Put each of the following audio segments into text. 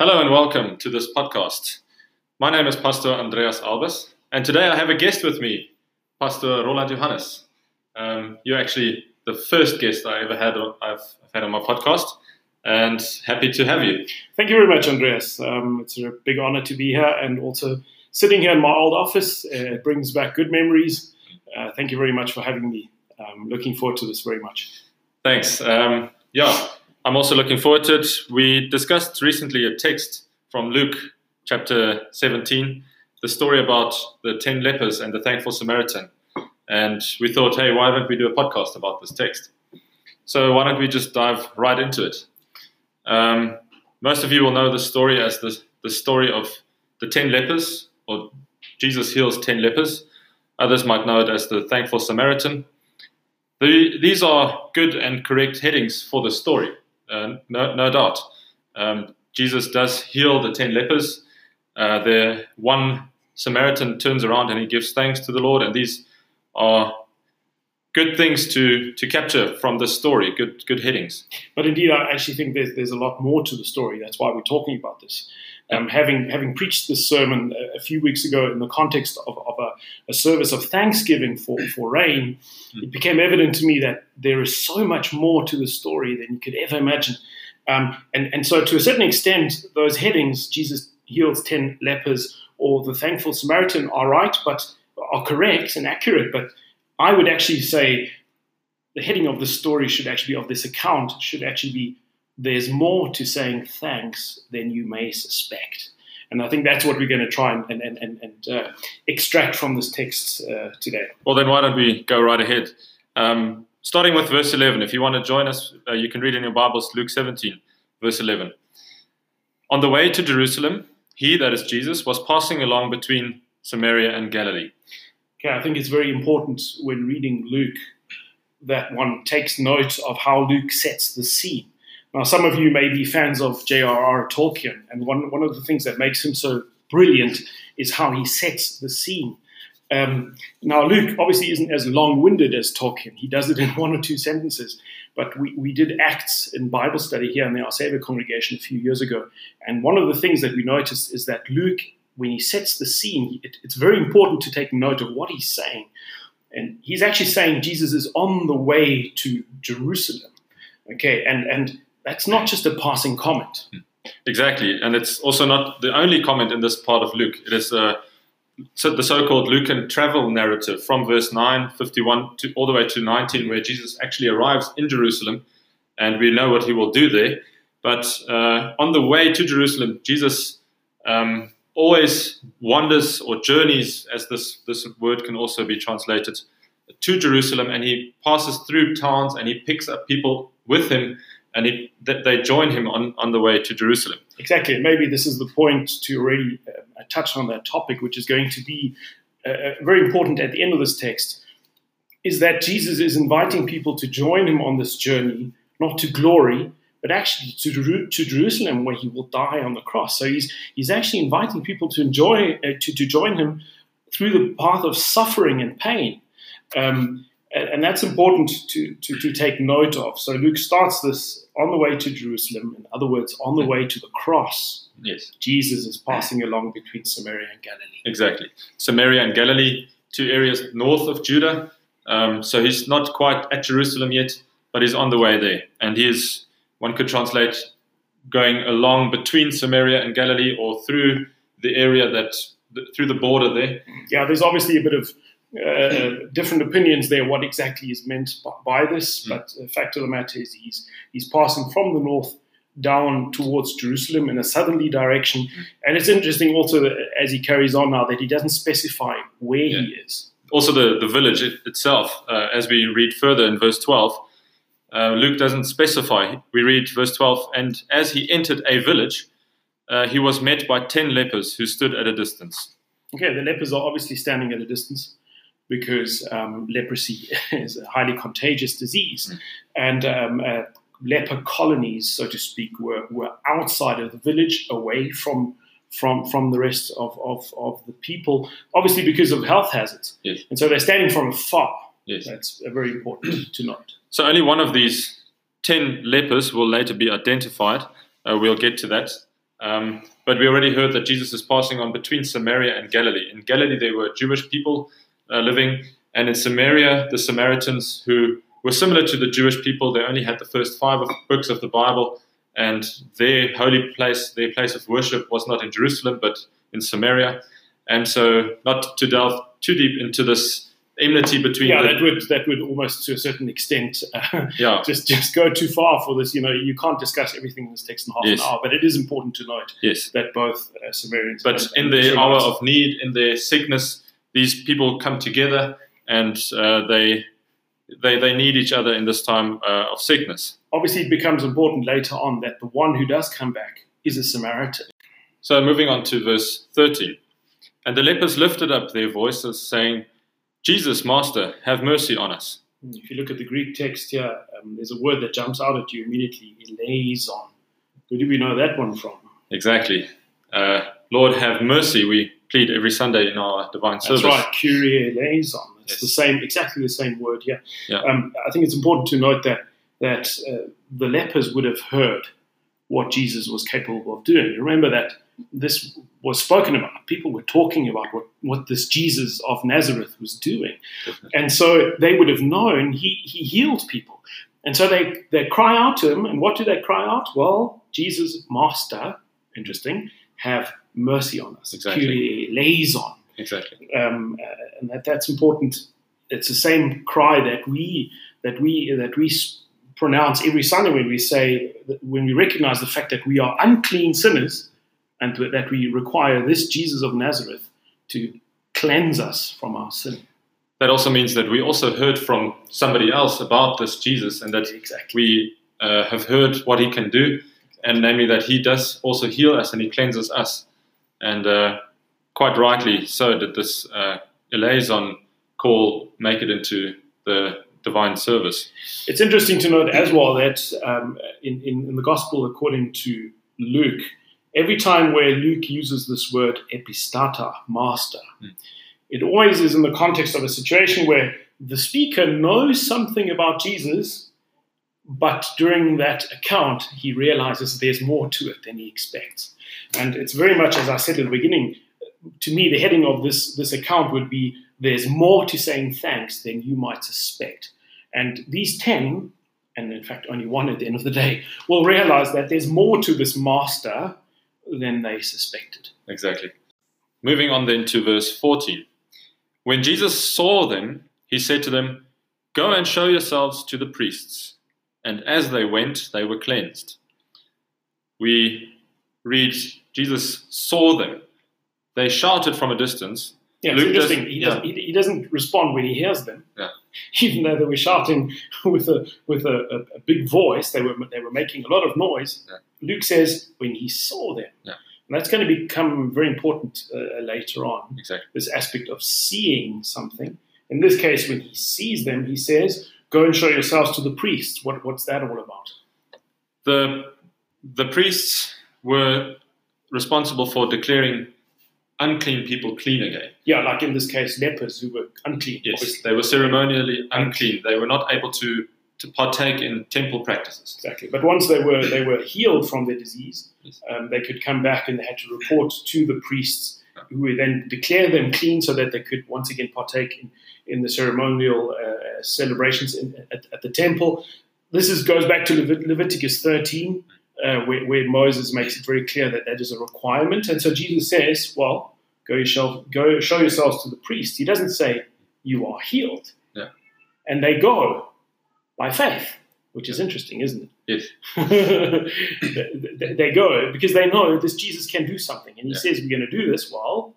Hello and welcome to this podcast. My name is Pastor Andreas Albers, and today I have a guest with me, Pastor Roland Johannes. Um, you're actually the first guest I ever had I've had on my podcast, and happy to have you. Thank you very much, Andreas. Um, it's a big honor to be here, and also sitting here in my old office. Uh, brings back good memories. Uh, thank you very much for having me. I'm looking forward to this very much. Thanks. Um, yeah, I'm also looking forward to it. We discussed recently a text from Luke chapter 17, the story about the 10 lepers and the thankful Samaritan. And we thought, hey, why don't we do a podcast about this text? So why don't we just dive right into it? Um, most of you will know the story as the, the story of the 10 lepers, or Jesus heals 10 lepers. Others might know it as the thankful Samaritan. The, these are good and correct headings for the story. Uh, no, no, doubt. Um, Jesus does heal the ten lepers. Uh, the one Samaritan turns around and he gives thanks to the Lord, and these are good things to to capture from this story. Good good headings. But indeed, I actually think there's there's a lot more to the story. That's why we're talking about this. Um, having having preached this sermon a, a, few weeks ago in the context of, of a, a, service of thanksgiving for, for rain, mm. it became evident to me that there is so much more to the story than you could ever imagine. Um, and, and so, to a certain extent, those headings, Jesus heals 10 lepers or the thankful Samaritan, are right, but are correct and accurate. But I would actually say the heading of the story should actually be, of this account, should actually be there's more to saying thanks than you may suspect. And I think that's what we're going to try and, and, and, and uh, extract from this text uh, today. Well, then why don't we go right ahead? Um, starting with verse 11. If you want to join us, uh, you can read in your Bibles Luke 17, verse 11. On the way to Jerusalem, he, that is Jesus, was passing along between Samaria and Galilee. Okay, I think it's very important when reading Luke that one takes note of how Luke sets the scene. Now, some of you may be fans of J.R.R. Tolkien, and one, one of the things that makes him so brilliant is how he sets the scene. Um, now, Luke obviously isn't as long winded as Tolkien. He does it in one or two sentences. But we, we did Acts in Bible study here in the Our Savior congregation a few years ago. And one of the things that we noticed is that Luke, when he sets the scene, it, it's very important to take note of what he's saying. And he's actually saying Jesus is on the way to Jerusalem. Okay, and, and that's not just a passing comment. Exactly, and it's also not the only comment in this part of Luke. It is uh, so the so-called Lucan travel narrative from verse 9, 51 to all the way to 19, where Jesus actually arrives in Jerusalem, and we know what he will do there. But uh, on the way to Jerusalem, Jesus um, always wanders or journeys, as this, this word can also be translated, to Jerusalem, and he passes through towns and he picks up people with him and he, they join him on, on the way to Jerusalem. Exactly. Maybe this is the point to already uh, touch on that topic, which is going to be uh, uh, very important at the end of this text, is that Jesus is inviting people to join him on this journey, not to glory, but actually to, to Jerusalem, where he will die on the cross. So he's, he's actually inviting people to, enjoy, uh, to, to join him through the path of suffering and pain. Um, and that's important to, to, to, take note of. So Luke starts this on the way to Jerusalem, in other words, on the way to the cross. Yes. Jesus is passing along between Samaria and Galilee. Exactly. Samaria and Galilee, two areas north of Judah. Um, so he's not quite at Jerusalem yet, but he's on the way there. And he is, one could translate, going along between Samaria and Galilee or through the area that, through the border there. Yeah, there's obviously a bit of uh, different opinions there what exactly is meant by, by this, mm. but the fact of the matter is he's he's passing from the north down towards Jerusalem in a southerly direction, mm. and it's interesting also as he carries on now that he doesn't specify where yeah. he is. Also, the the village it, itself, uh, as we read further in verse twelve. Uh, Luke doesn't specify. We read verse 12, and as he entered a village, uh, he was met by ten lepers who stood at a distance. Okay, the lepers are obviously standing at a distance because um, leprosy is a highly contagious disease. Mm. And um, uh, leper colonies, so to speak, were, were outside of the village, away from from from the rest of, of, of the people, obviously because of health hazards. Yes. And so they're standing from afar. Yes. That's very important to note. So only one of these 10 lepers will later be identified. Uh, we'll get to that. Um, but we already heard that Jesus is passing on between Samaria and Galilee. In Galilee, there were Jewish people uh, living, and in Samaria, the Samaritans, who were similar to the Jewish people, they only had the first five of, books of the Bible, and their holy place, their place of worship, was not in Jerusalem, but in Samaria. And so, not to delve too deep into this enmity between yeah the, that would that would almost to a certain extent uh, yeah just just go too far for this you know you can't discuss everything in this text in half Yes. an hour but it is important to note yes that both uh, Sumerians but in their hour of need in their sickness these people come together and uh, they they they need each other in this time uh, of sickness. Obviously it becomes important later on that the one who does come back is a Samaritan. So moving on to verse 13 and the lepers lifted up their voices saying jesus master have mercy on us. If you look at the Greek text here um, there's a word that jumps out at you immediately eleison where do we know that one from? Exactly. Uh, lord have mercy we plead every sunday in our divine service. That's right, Kyrie eleison. It's Yes. the same, exactly the same word here. Yeah. Um, I think it's important to note that that uh, the lepers would have heard what Jesus was capable of doing. Remember that this was spoken about. People were talking about what, what this Jesus of Nazareth was doing, Definitely. and so they would have known he he healed people. And so they they cry out to him, and what do they cry out? Well, Jesus, Master, interesting, have mercy on us. Exactly. Kyrie eleison exactly um, and that that's important. It's the same cry that we that we that we pronounce every Sunday when we say when we recognize the fact that we are unclean sinners and that we require this Jesus of Nazareth to cleanse us from our sin. that also means that we also heard from somebody else about this jesus and that Exactly. we uh, have heard what he can do, and namely that he does also heal us and he cleanses us. And uh, quite rightly so did this uh, eleison call make it into the divine service. It's interesting to note as well that um, in, in, in the Gospel according to Luke, every time where Luke uses this word epistata, master, Hmm. it always is in the context of a situation where the speaker knows something about Jesus, but during that account, he realizes there's more to it than he expects. And it's very much, as I said at the beginning, to me, the heading of this, this account would be there's more to saying thanks than you might suspect. And these 10, and in fact only one at the end of the day, will realize that there's more to this master than they suspected. Exactly. Moving on then to verse 14. When Jesus saw them, he said to them, Go and show yourselves to the priests. And as they went, they were cleansed. We read, Jesus saw them. They shouted from a distance. Yeah, it's Luke does- interesting. he, doesn't, he, he doesn't respond when he hears them, Yeah. even though they were shouting with a with a, a, a big voice. They were they were making a lot of noise. Yeah. Luke says when he saw them, Yeah. and that's going to become very important uh, later on. Exactly. This aspect of seeing something. In this case, when he sees them, he says, "Go and show yourselves to the priests." What what's that all about? The, the priests were responsible for declaring unclean people clean again. Yeah, like in this case, lepers who were unclean. Yes, obviously. they were ceremonially unclean. They were not able to, to partake in temple practices. Exactly. But once they were they were healed from their disease, Yes. um, they could come back and they had to report to the priests, who would then declare them clean, so that they could once again partake in, in the ceremonial uh, celebrations in, at, at the temple. This is goes back to Levit- Leviticus 13, uh, where, where Moses makes it very clear that that is a requirement. And so Jesus says, "Well, go yourself, go show yourselves to the priest." He doesn't say you are healed. Yeah. And they go by faith, which is interesting, isn't it? Yes. they they go because they know this Jesus can do something, and he Yeah. says, "We're going to do this." Well,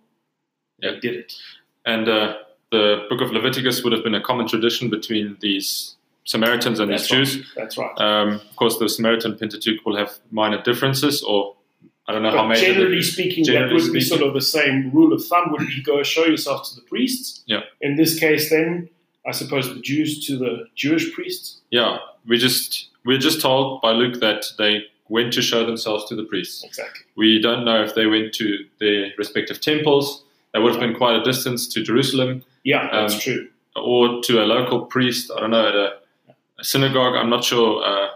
Yeah. they did it. And uh, the book of Leviticus would have been a common tradition between these Samaritans and That's these right. Jews. That's right. Um, of course, the Samaritan Pentateuch will have minor differences, or I don't know how but major. generally the- speaking, generally that would be sort of the same rule of thumb. Would be go show yourself to the priests. Yeah. In this case, then I suppose the Jews to the Jewish priests. yeah, we just we're just told by Luke that they went to show themselves to the priests. Exactly. We don't know if they went to their respective temples. That would have been quite a distance to Jerusalem, Yeah, that's Um, true. or to a local priest. I don't know at a, a synagogue. I'm not sure uh,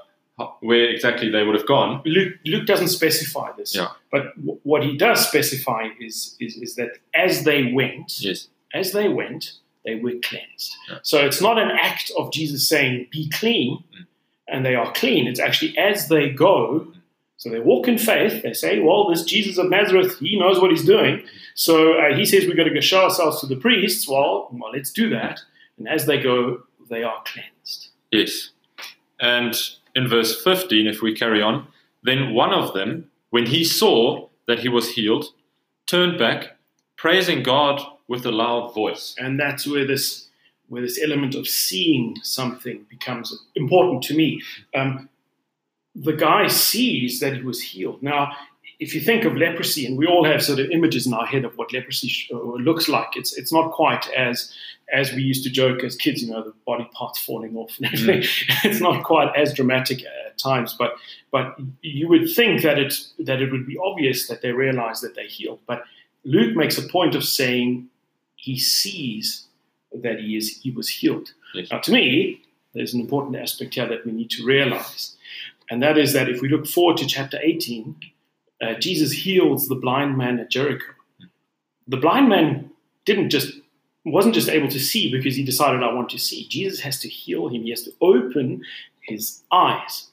where exactly they would have gone. Luke, Luke doesn't specify this, Yeah. but w- what he does specify is, is is that as they went, Yes. as they went, they were cleansed. Yeah. So it's not an act of Jesus saying, "Be clean," Mm. and they are clean. It's actually as they go. So they walk in faith. They say, "Well, this Jesus of Nazareth, he knows what he's doing." So uh, he says, "We've got to go show ourselves to the priests." Well, well, let's do that. And as they go, they are cleansed. Yes. And in verse 15, if we carry on, then one of them, when he saw that he was healed, turned back, praising God with a loud voice. and that's where this where this element of seeing something becomes important to me. Um, the guy sees that he was healed. Now, if you think of leprosy, and we all have sort of images in our head of what leprosy sh- uh, looks like, it's it's not quite as as we used to joke as kids, you know, the body parts falling off and everything. it's not quite as dramatic at times, but but you would think that it that it would be obvious that they realize that they're healed. But Luke makes a point of saying he sees that he is he was healed. Yes. Now, to me, there's an important aspect here that we need to realize, and that is that if we look forward to chapter 18, uh, Jesus heals the blind man at Jericho. The blind man didn't just wasn't just able to see because he decided I want to see. Jesus has to heal him. He has to open his eyes.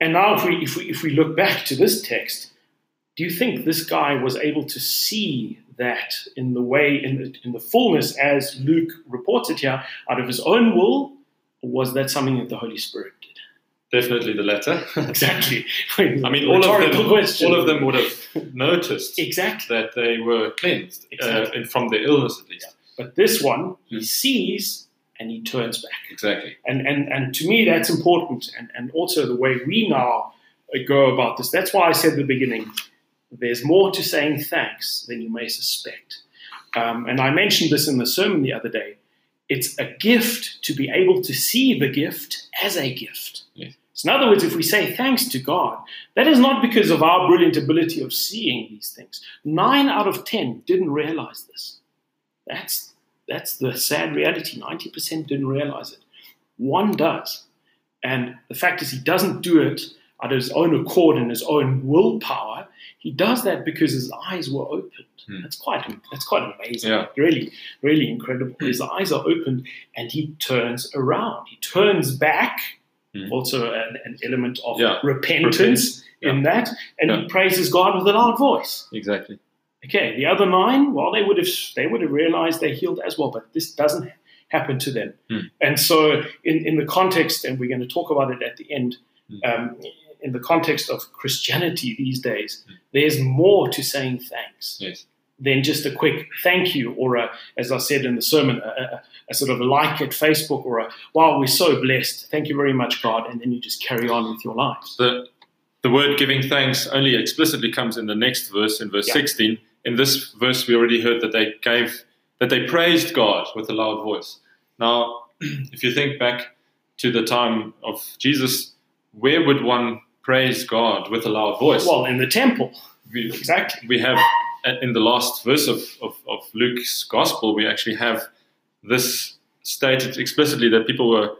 And now, if we if we if we look back to this text, do you think this guy was able to see that in the way in the, in the fullness as Luke reports it here out of his own will, or was that something that the Holy Spirit did? Definitely the latter. Exactly. I mean, all of, them, question. all of them would have noticed Exactly. that they were cleansed, Exactly. uh, from their illness at least. But this one, he Hmm. sees and he turns back. Exactly. And, and, and to me, that's important. And, and also the way we now uh, go about this. That's why I said at the beginning there's more to saying thanks than you may suspect. Um, and I mentioned this in the sermon the other day. It's a gift to be able to see the gift as a gift. So, in other words, if we say thanks to God, that is not because of our brilliant ability of seeing these things. Nine out of ten didn't realize this. That's that's the sad reality. 90% didn't realize it. One does. And the fact is, he doesn't do it out of his own accord and his own willpower. He does that because his eyes were opened. Hmm. That's quite that's quite amazing. Yeah. Really, really incredible. His eyes are opened and he turns around. He turns back. Hmm. Also, an, an element of Yeah. repentance in that, and Yeah. he praises God with a loud voice. Exactly. Okay, the other nine, well, they would have they would have realized they're healed as well, but this doesn't happen to them. Hmm. And so, in, in the context, and we're going to talk about it at the end, Hmm. um, in the context of Christianity these days, Hmm. there's more to saying thanks Yes. Than just a quick thank you or, a, as I said in the sermon, a, a, a sort of like at Facebook or a wow, we're so blessed, thank you very much, God, and then you just carry on with your lives. The the word giving thanks only explicitly comes in the next verse, in verse Yeah. 16. In this verse, we already heard that they gave that they praised God with a loud voice. Now, if you think back to the time of Jesus, where would one praise God with a loud voice? Well, in the temple, we, exactly. we have in the last verse of, of, of Luke's gospel, we actually have this stated explicitly that people were.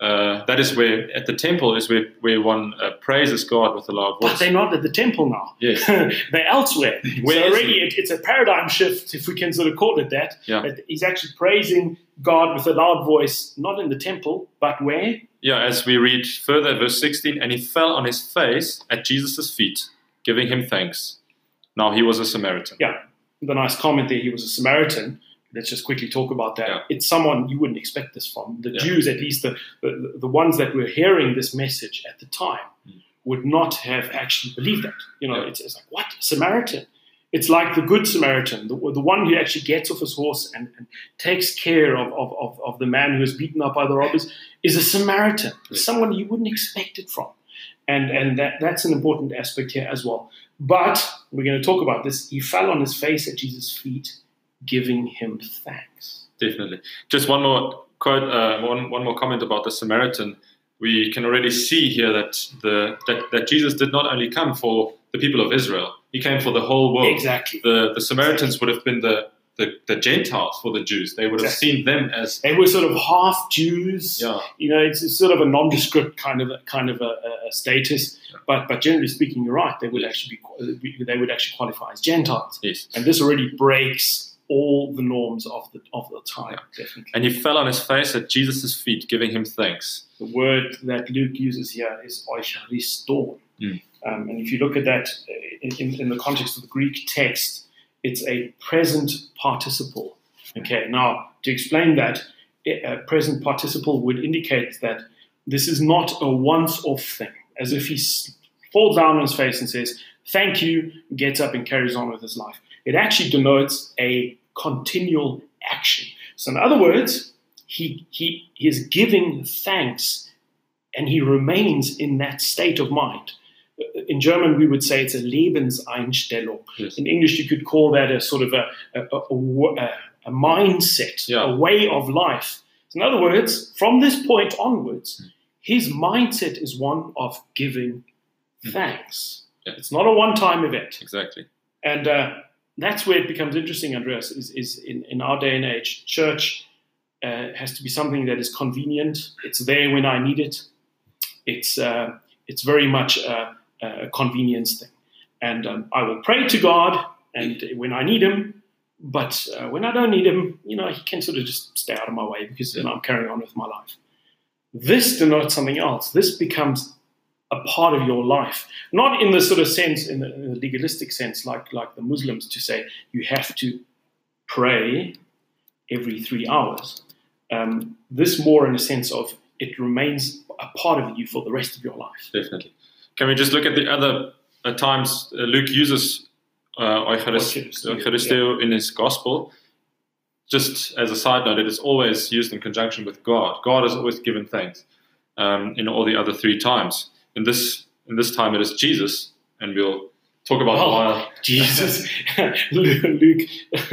Uh, that is where at the temple is where, where one uh, praises God with a loud voice. But they're not at the temple now. Yes. they're elsewhere. Where so already it, it's a paradigm shift, if we can sort of call it that. Yeah. That He's actually praising God with a loud voice, not in the temple, but where? Yeah, as we read further, verse 16, and he fell on his face at Jesus' feet, giving him thanks. Now he was a Samaritan. Yeah. The nice comment there, he was a Samaritan. Let's just quickly talk about that. Yeah. It's someone you wouldn't expect this from. The Yeah. Jews, at least the, the, the ones that were hearing this message at the time, Mm. would not have actually believed that. You know, Yeah. it's, it's like, what? Samaritan? It's like the good Samaritan, the, the one who actually gets off his horse and, and takes care of, of, of, of the man who is beaten up by the robbers, is a Samaritan, someone you wouldn't expect it from. And, and that, that's an important aspect here as well. But we're going to talk about this. He fell on his face at Jesus' feet, giving him thanks. Definitely. Just one more quote, uh, one, one more comment about the Samaritan. We can already see here that, the, that, that Jesus did not only come for the people of Israel, he came for the whole world. Exactly. The, the Samaritans would have been the, the, the Gentiles for the Jews. They would have Exactly. seen them as They were sort of half Jews. yeah, You know, it's, it's sort of a nondescript kind of a, kind of a, a- status. But but generally speaking, you're right. They would actually be they would actually qualify as Gentiles, yes. and this already breaks all the norms of the of the time. Definitely. And he fell on his face at Jesus' feet, giving him thanks. The word that Luke uses here is euchariston. Mm. Um, and if you look at that in, in, in the context of the Greek text, it's a present participle. Okay, now to explain that, a present participle would indicate that this is not a once off thing, as if he falls down on his face and says, Thank you, gets up and carries on with his life. It actually denotes a continual action. So, in other words, he, he, he is giving thanks and he remains in that state of mind. In German, we would say it's a Lebenseinstellung. Yes. In English, you could call that a sort of a, a, a, a mindset, Yeah. a way of life. In other words, from this point onwards, his mindset is one of giving thanks. Yeah. It's not a one time event. Exactly. And uh, that's where it becomes interesting, Andreas, is, is in, in our day and age, church uh, has to be something that is convenient. It's there when I need it. It's, uh, it's very much a, a convenience thing. And um, I will pray to God and when I need Him, but uh, when I don't need Him, you know, He can sort of just stay out of my way because know, I'm carrying on with my life. This denotes something else. This becomes a part of your life, not in the sort of sense, in the, in the legalistic sense, like like the Muslims to say you have to pray every three hours. Um, this more in a sense of it remains a part of you for the rest of your life. Definitely. Can we just look at the other uh, times uh, Luke uses uh, Eucharist- Eucharisteo, Eucharisteo in his gospel? Just as a side note, it is always used in conjunction with God. God is always given thanks um, in all the other three times. In this in this time, it is Jesus, and we'll talk about Oh, why Jesus, Luke,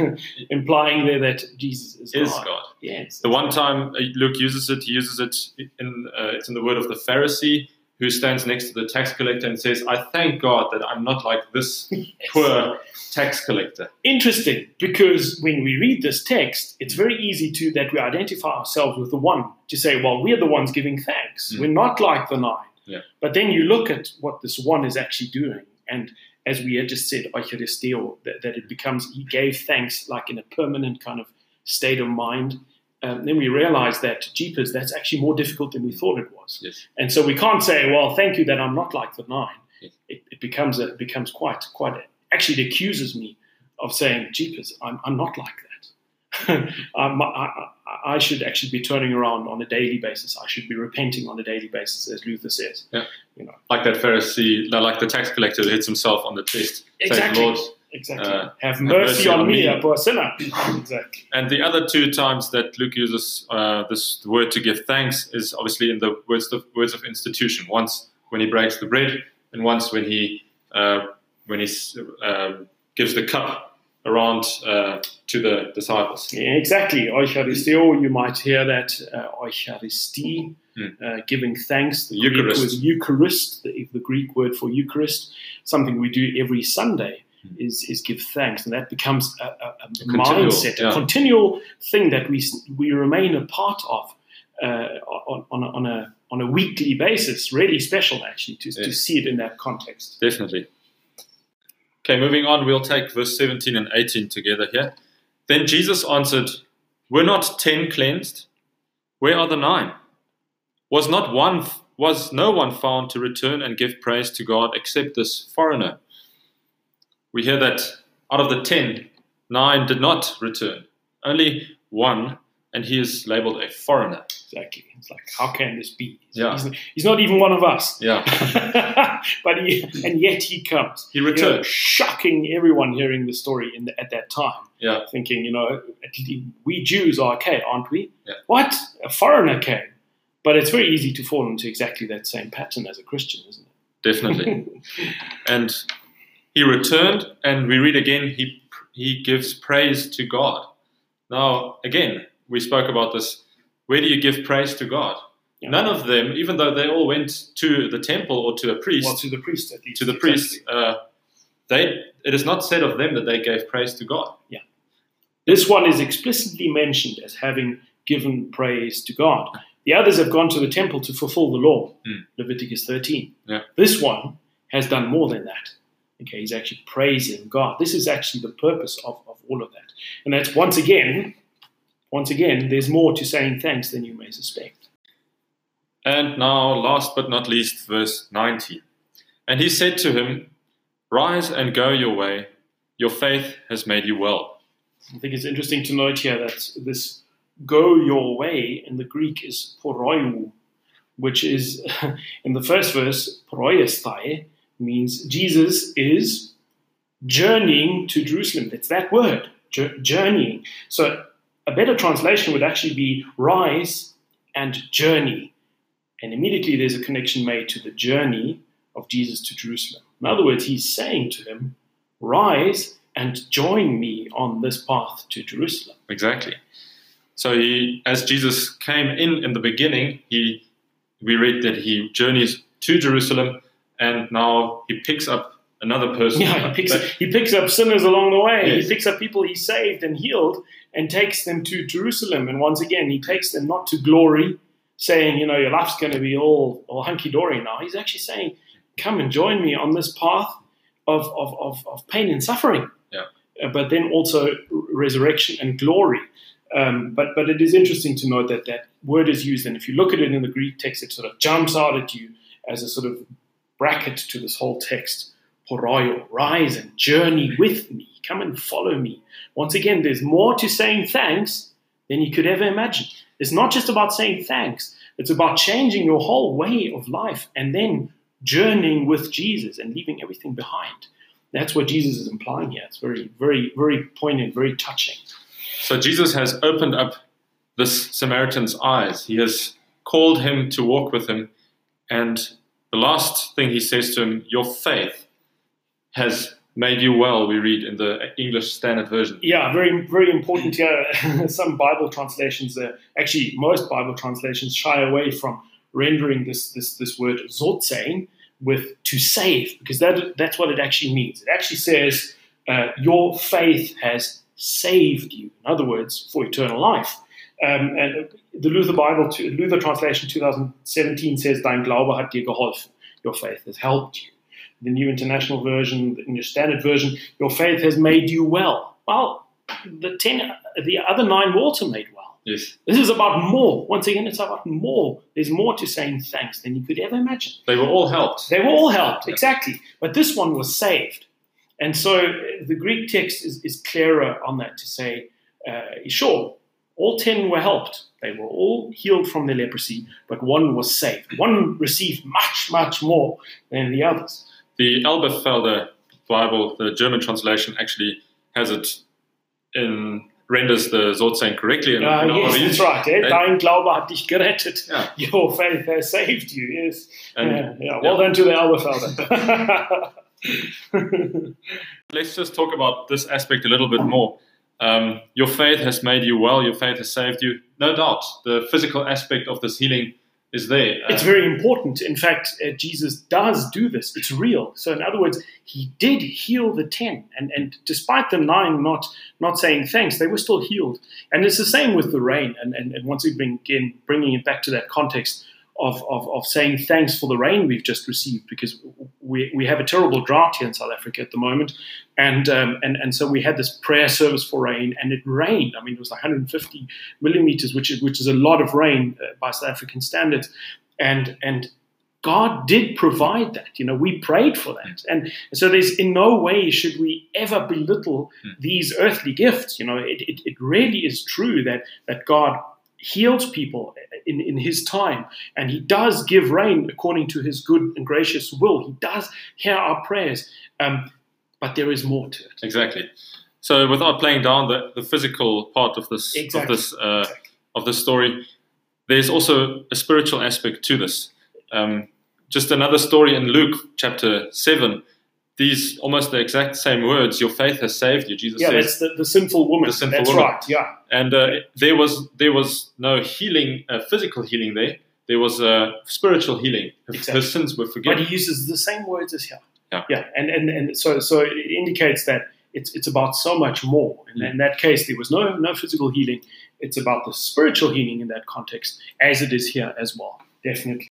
implying there that Jesus is, is God. God. Yes. The one time uh, Luke uses it, he uses it in uh, it's in the word of the Pharisee who stands next to the tax collector and says, "I thank God that I'm not like this poor tax collector." Interesting, because when we read this text, it's very easy to that we identify ourselves with the one to say, well, we're the ones giving thanks. Mm. We're not like the nine. Yeah. But then you look at what this one is actually doing, and as we had just said, Eucharisteo, that, that it becomes he gave thanks like in a permanent kind of state of mind. Um, then we realize that, jeepers, that's actually more difficult than we thought it was. Yes. And so we can't say, well, thank you that I'm not like the nine. Yes. It, it becomes a, it becomes quite quite. Actually, it accuses me of saying, jeepers, I'm, I'm not like that. I, I, I should actually be turning around on a daily basis. I should be repenting on a daily basis, as Luther says. Yeah. You know, Like that Pharisee, like the tax collector hits himself on the chest, Exactly. saying, "Lord." Exactly. Uh, have, mercy on, me, me. a poor sinner. exactly. And the other two times that Luke uses uh, this word to give thanks is obviously in the words of words of institution. Once when he breaks the bread, and once when he uh, when he uh, gives the cup around uh, to the disciples. Yeah, exactly. Eucharisteo, you might hear that uh, Eucharistie, Hmm. uh, giving thanks. The Eucharist. Greek word Eucharist, the, the Greek word for Eucharist, something we do every Sunday. Hmm. Is, is give thanks, and that becomes a, a, a continual, mindset, yeah. a continual thing that we we remain a part of uh, on, on, a, on a on a weekly basis. Really special, actually, to, to see it in that context. Definitely. Okay, moving on, we'll take verse 17 and 18 together here. Then Jesus answered, Were not ten cleansed? Where are the nine? Was not one was no one found to return and give praise to God except this foreigner? We hear that out of the ten, nine did not return. Only one, and he is labeled a foreigner. Exactly. It's like, how can this be? He's, Yeah. he's, he's not even one of us. Yeah. but he, and yet he comes. He You know, shocking everyone hearing the story in the, at that time, Yeah. thinking, you know, we Jews are okay, aren't we? Yeah. What? A foreigner came. But it's very easy to fall into exactly that same pattern as a Christian, isn't it? Definitely. And he returned, and we read again, he, he gives praise to God. Now, again, we spoke about this. Where do you give praise to God? Yeah. None of them, even though they all went to the temple or to a priest, well, to the priest at least. to the priest, uh, they, it is not said of them that they gave praise to God. Yeah. This one is explicitly mentioned as having given praise to God. The others have gone to the temple to fulfill the law, Mm. Leviticus 13. Yeah. This one has done more than that. Okay, he's actually praising God. This is actually the purpose of, of all of that. And that's once again, once again, there's more to saying thanks than you may suspect. And now, last but not least, verse 19. And he said to him, Rise and go your way. Your faith has made you well. I think it's interesting to note here that this go your way in the Greek is poreuou, which is in the first verse, poreuesthai, means Jesus is journeying to Jerusalem. It's that word, journeying. So a better translation would actually be rise and journey. And immediately there's a connection made to the journey of Jesus to Jerusalem. In other words, he's saying to him, rise and join me on this path to Jerusalem. Exactly. So he, as Jesus came in in the beginning, he we read that he journeys to Jerusalem, and now he picks up another person. Yeah, he picks, But- he picks up sinners along the way. Yes. He picks up people he saved and healed and takes them to Jerusalem. And once again, he takes them not to glory, saying, you know, your life's going to be all, all hunky dory now. He's actually saying, come and join me on this path of, of, of, of pain and suffering. Yeah. Uh, but then also resurrection and glory. Um, but but it is interesting to note that that word is used, and if you look at it in the Greek text, it sort of jumps out at you as a sort of bracket to this whole text. Poreuou, rise and journey with me. Come and follow me. Once again, there's more to saying thanks than you could ever imagine. It's not just about saying thanks, it's about changing your whole way of life and then journeying with Jesus and leaving everything behind. That's what Jesus is implying here. It's very, very, very poignant, very touching. So Jesus has opened up this Samaritan's eyes. He has called him to walk with him, and the last thing he says to him, "Your faith has made you well." We read in the English Standard Version. Yeah, very, very important here. Some Bible translations, uh, actually, most Bible translations shy away from rendering this this this word "sozein" with "to save" because that that's what it actually means. It actually says uh, your faith has saved you. In other words, for eternal life. Um, and the Luther Bible, Luther translation 2017 says, "Dein Glaube hat dir geholfen." Your faith has helped you. The New International Version, the English Standard Version, your faith has made you well. Well, the ten, the other nine were also made well. Yes, This is about more. Once again, it's about more. There's more to saying thanks than you could ever imagine. they were all helped. They were all helped, Yeah. exactly. But this one was saved. And so the Greek text is, is clearer on that to say, uh, sure, all ten were helped. They were all healed from their leprosy, but one was saved. One received much, much more than the others. The Elberfelder Bible, the German translation, actually has it in renders the Sozein correctly. In, Uh, in yes, that's right. Eh? Dein Glaube hat dich gerettet. Yeah. Your faith has saved you. Yes. And yeah, yeah. Well done to the Elberfelder. let's just talk about this aspect a little bit more. Um, your faith has made you well. Your faith has saved you. No doubt, the physical aspect of this healing is there. it's Uh, very important. In fact, uh, Jesus does do this. It's real. So, in other words, he did heal the ten, and and despite the nine not not saying thanks, they were still healed. And it's the same with the rain. And and, and once again, bringing it back to that context of, of of saying thanks for the rain we've just received, because we we have a terrible drought here in South Africa at the moment, and um, and and so we had this prayer service for rain, and it rained. I mean, it was 150 millimeters, which is which is a lot of rain uh, by South African standards, and and God did provide that. You know, we prayed for that, and so there's in no way should we ever belittle these earthly gifts. You know, it, it, it really is true that that God heals people in, in his time and he does give rain according to his good and gracious will he does hear our prayers um, but there is more to it exactly. So, without playing down the, the physical part of this Exactly. of this uh, Exactly. of this story, there's also a spiritual aspect to this. Um, just another story in Luke chapter seven. These almost the exact same words. Your faith has saved you. Jesus said. yeah says, that's the, the sinful woman The sinful that's woman. right yeah and uh, there was there was no healing, uh, physical healing there. There was uh, spiritual healing. Her- Her sins were forgiven. but he uses the same words as here Yeah. yeah and, and and so so it indicates that it's it's about so much more. And in that case, there was no no physical healing. It's about the spiritual healing in that context, as it is here as well. Definitely.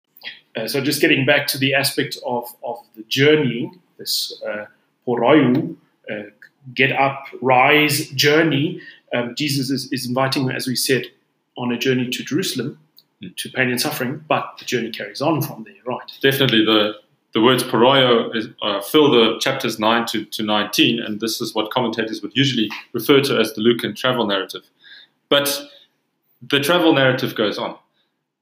Uh, so just getting back to the aspect of of the journey, this uh, uh, get up, rise journey. Um, Jesus is, is inviting, as we said, on a journey to Jerusalem, to pain and suffering, but the journey carries on from there, right? Definitely, the the words poroyo is, uh, fill the chapters 9 to, to 19, and this is what commentators would usually refer to as the Lucan travel narrative. But the travel narrative goes on.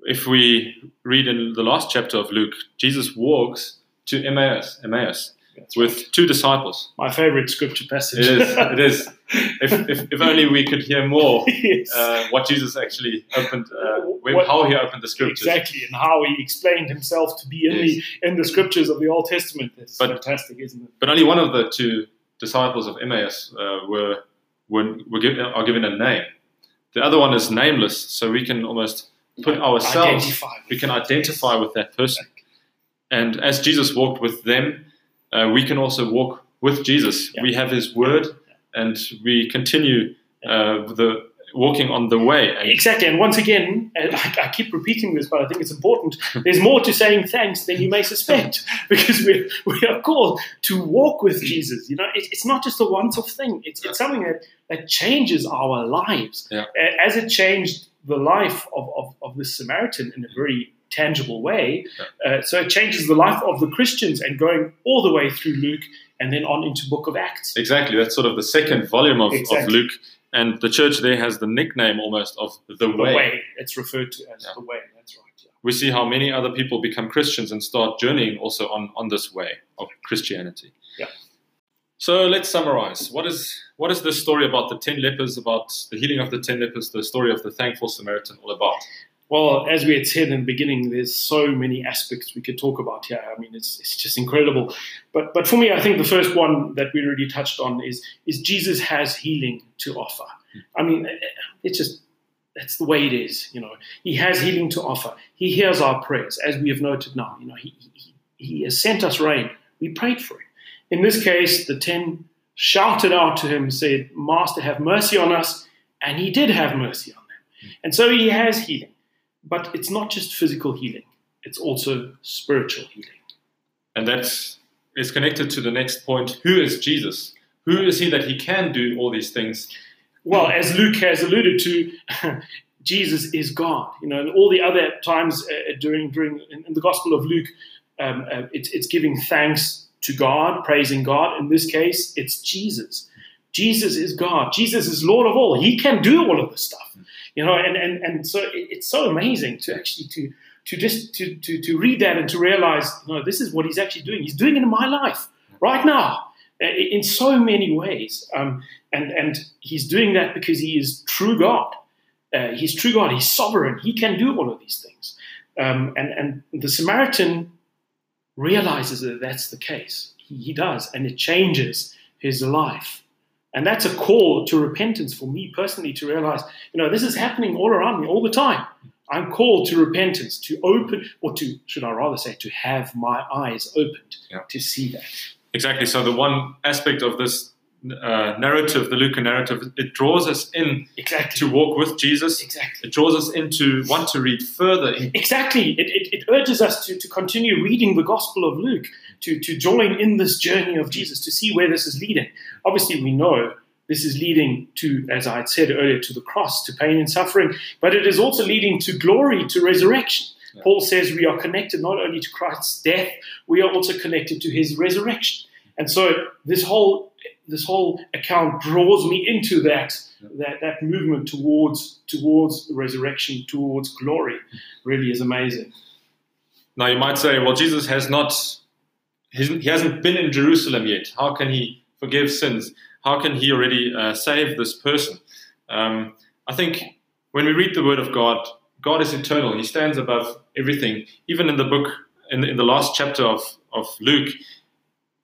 If we read in the last chapter of Luke, Jesus walks to Emmaus, Emmaus That's with two disciples. My favorite scripture passage. It is. It is. If, if, if only we could hear more yes. uh, what Jesus actually opened, uh, when- What- how he opened the scriptures. Exactly, and how he explained himself to be in the in the scriptures of the Old Testament. It's But- fantastic, isn't it? But only one of the two disciples of Emmaus uh, were, were, were given, are given a name. The other one is nameless, so we can almost put ourselves, Identify. we can identify with that person. And as Jesus walked with them, uh, we can also walk with Jesus. Yeah. We have His Word, and we continue uh, the walking on the way. And Exactly, and once again, and I, I keep repeating this, but I think it's important. There's more to saying thanks than you may suspect, because we we are called to walk with Jesus. You know, it, it's not just a once-off thing. It's it's something that that changes our lives, Yeah. Uh, as it changed the life of of, of this Samaritan in a very tangible way. Uh, so it changes the life of the Christians, and going all the way through Luke, and then on into Book of Acts. exactly, that's sort of the second volume of, of Luke. And the church there has the nickname almost of the, The way. way. it's referred to as Yeah. the way. That's right. Yeah. we see how many other people become Christians and start journeying also on, on this way of Christianity. Yeah. So let's summarize. What is what is this story about the ten lepers, about the healing of the ten lepers, the story of the thankful Samaritan all about? Well, as we had said in the beginning, there's so many aspects we could talk about here. I mean, it's, it's just incredible. But but for me, I think the first one that we already touched on is is Jesus has healing to offer. I mean, it's just that's the way it is. You know, He has healing to offer. He hears our prayers, as we have noted now. You know, He He, he has sent us rain. We prayed for it. In this case, the ten shouted out to Him, said, "Master, have mercy on us," and He did have mercy on them. And so He has healing. But it's not just physical healing, it's also spiritual healing. And that is connected to the next point. Who is Jesus? Who is he that he can do all these things? Well, as Luke has alluded to, Jesus is God. You know, and all the other times uh, during during in, in the Gospel of Luke, um, uh, it's it's giving thanks to God, praising God. In this case, it's Jesus. Jesus is God. Jesus is Lord of all. He can do all of this stuff. You know, and and and so it's so amazing to actually to to just to, to to read that and to realize, you know, this is what He's actually doing. He's doing it in my life right now uh, in so many ways. Um, and and He's doing that because He is true God. Uh, he's true God. He's sovereign. He can do all of these things. Um, and and the Samaritan realizes that that's the case. He, he does, and it changes his life. And that's a call to repentance for me personally to realize, you know, this is happening all around me all the time. I'm called to repentance, to open, or to, should I rather say, to have my eyes opened Yeah. to see that. Exactly. So the one aspect of this uh, narrative, the Lucan narrative, it draws us in Exactly. to walk with Jesus. Exactly. It draws us into want to read further Exactly. It, it, it urges us to, to continue reading the Gospel of Luke, to, to join in this journey of Jesus, to see where this is leading. Obviously, we know this is leading to, as I had said earlier, to the cross, to pain and suffering, but it is also leading to glory, to resurrection. Yeah. Paul says we are connected not only to Christ's death, we are also connected to his resurrection. And so this whole this whole account draws me into that that, that movement towards towards resurrection, towards glory. Really is amazing. Now you might say, well, Jesus has not, he hasn't been in Jerusalem yet. How can he forgive sins? How can he already uh, save this person? Um, I think when we read the Word of God, God is eternal. He stands above everything. Even in the book, in the, in the last chapter of, of Luke,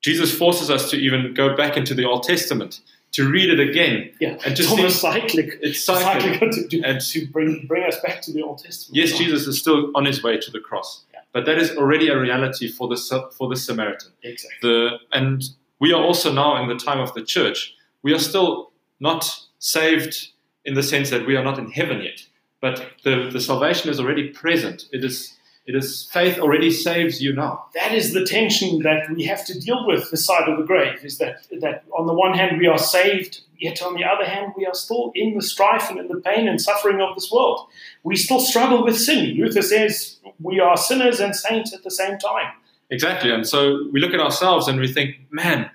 Jesus forces us to even go back into the Old Testament to read it again. Yeah, And just just almost cyclic. It's cyclic. cyclic to, to, And- to bring bring us back to the Old Testament. Yes, Jesus is still on his way to the cross. But that is already a reality for the for the Samaritan. Exactly. The and we are also now in the time of the church. we are still not saved in the sense that we are not in heaven yet. But the, the salvation is already present. It is it is faith already saves you now. That is the tension that we have to deal with this side of the grave. Is that that on the one hand we are saved, yet on the other hand we are still in the strife and in the pain and suffering of this world. We still struggle with sin. Luther says we are sinners and saints at the same time. Exactly. And so we look at ourselves and we think, man,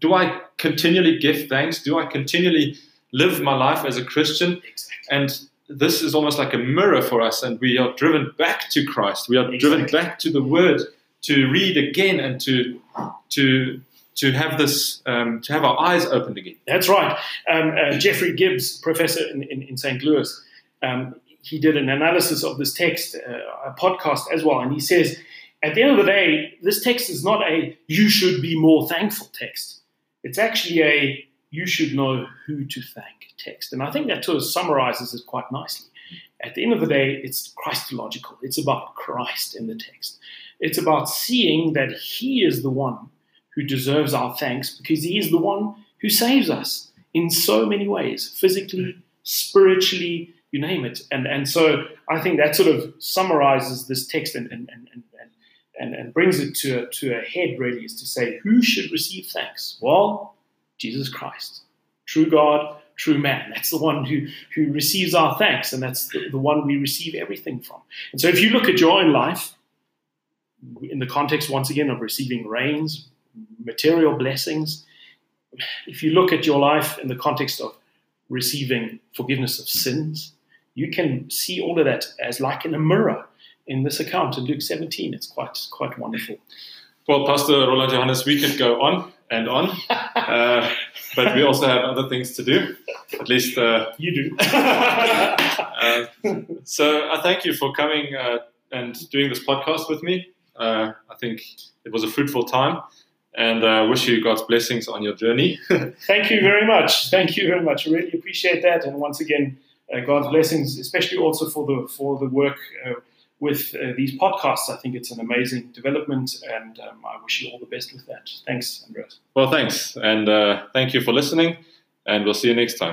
do I continually give thanks? Do I continually live my life as a Christian? Exactly. And this is almost like a mirror for us, and we are driven back to Christ. We are Exactly. driven back to the Word to read again and to to to have this um, to have our eyes opened again. That's right. Um, uh, Jeffrey Gibbs, professor in, in, in St. Louis, um, he did an analysis of this text, uh, a podcast as well, and he says, at the end of the day, this text is not a "you should be more thankful" text. It's actually a "you should know who to thank" text, and I think that sort of summarizes it quite nicely. At the end of the day, it's Christological. It's about Christ in the text. It's about seeing that He is the one who deserves our thanks because He is the one who saves us in so many ways physically, spiritually, you name it. And, and so I think that sort of summarizes this text and, and, and, and, and, and brings it to a, to a head, really, is to say, who should receive thanks? Well, Jesus Christ, true God, true man. That's the one who, who receives our thanks, and that's the, the one we receive everything from. And so if you look at your own life, in the context, once again, of receiving rains, material blessings, if you look at your life in the context of receiving forgiveness of sins, you can see all of that as like in a mirror in this account in Luke 17. It's quite quite wonderful. Well, Pastor Roland Johannes, we could go on and on, uh, but we also have other things to do. At least, uh, You do. uh, so I thank you for coming uh, and doing this podcast with me. Uh, I think it was a fruitful time, and uh, wish you God's blessings on your journey. Thank you very much. Thank you very much. I really appreciate that. And once again, uh, God's blessings, especially also for the for the work uh, with uh, these podcasts. I think it's an amazing development, and um, I wish you all the best with that. Thanks, Andreas. well, thanks, and uh, thank you for listening, and we'll see you next time.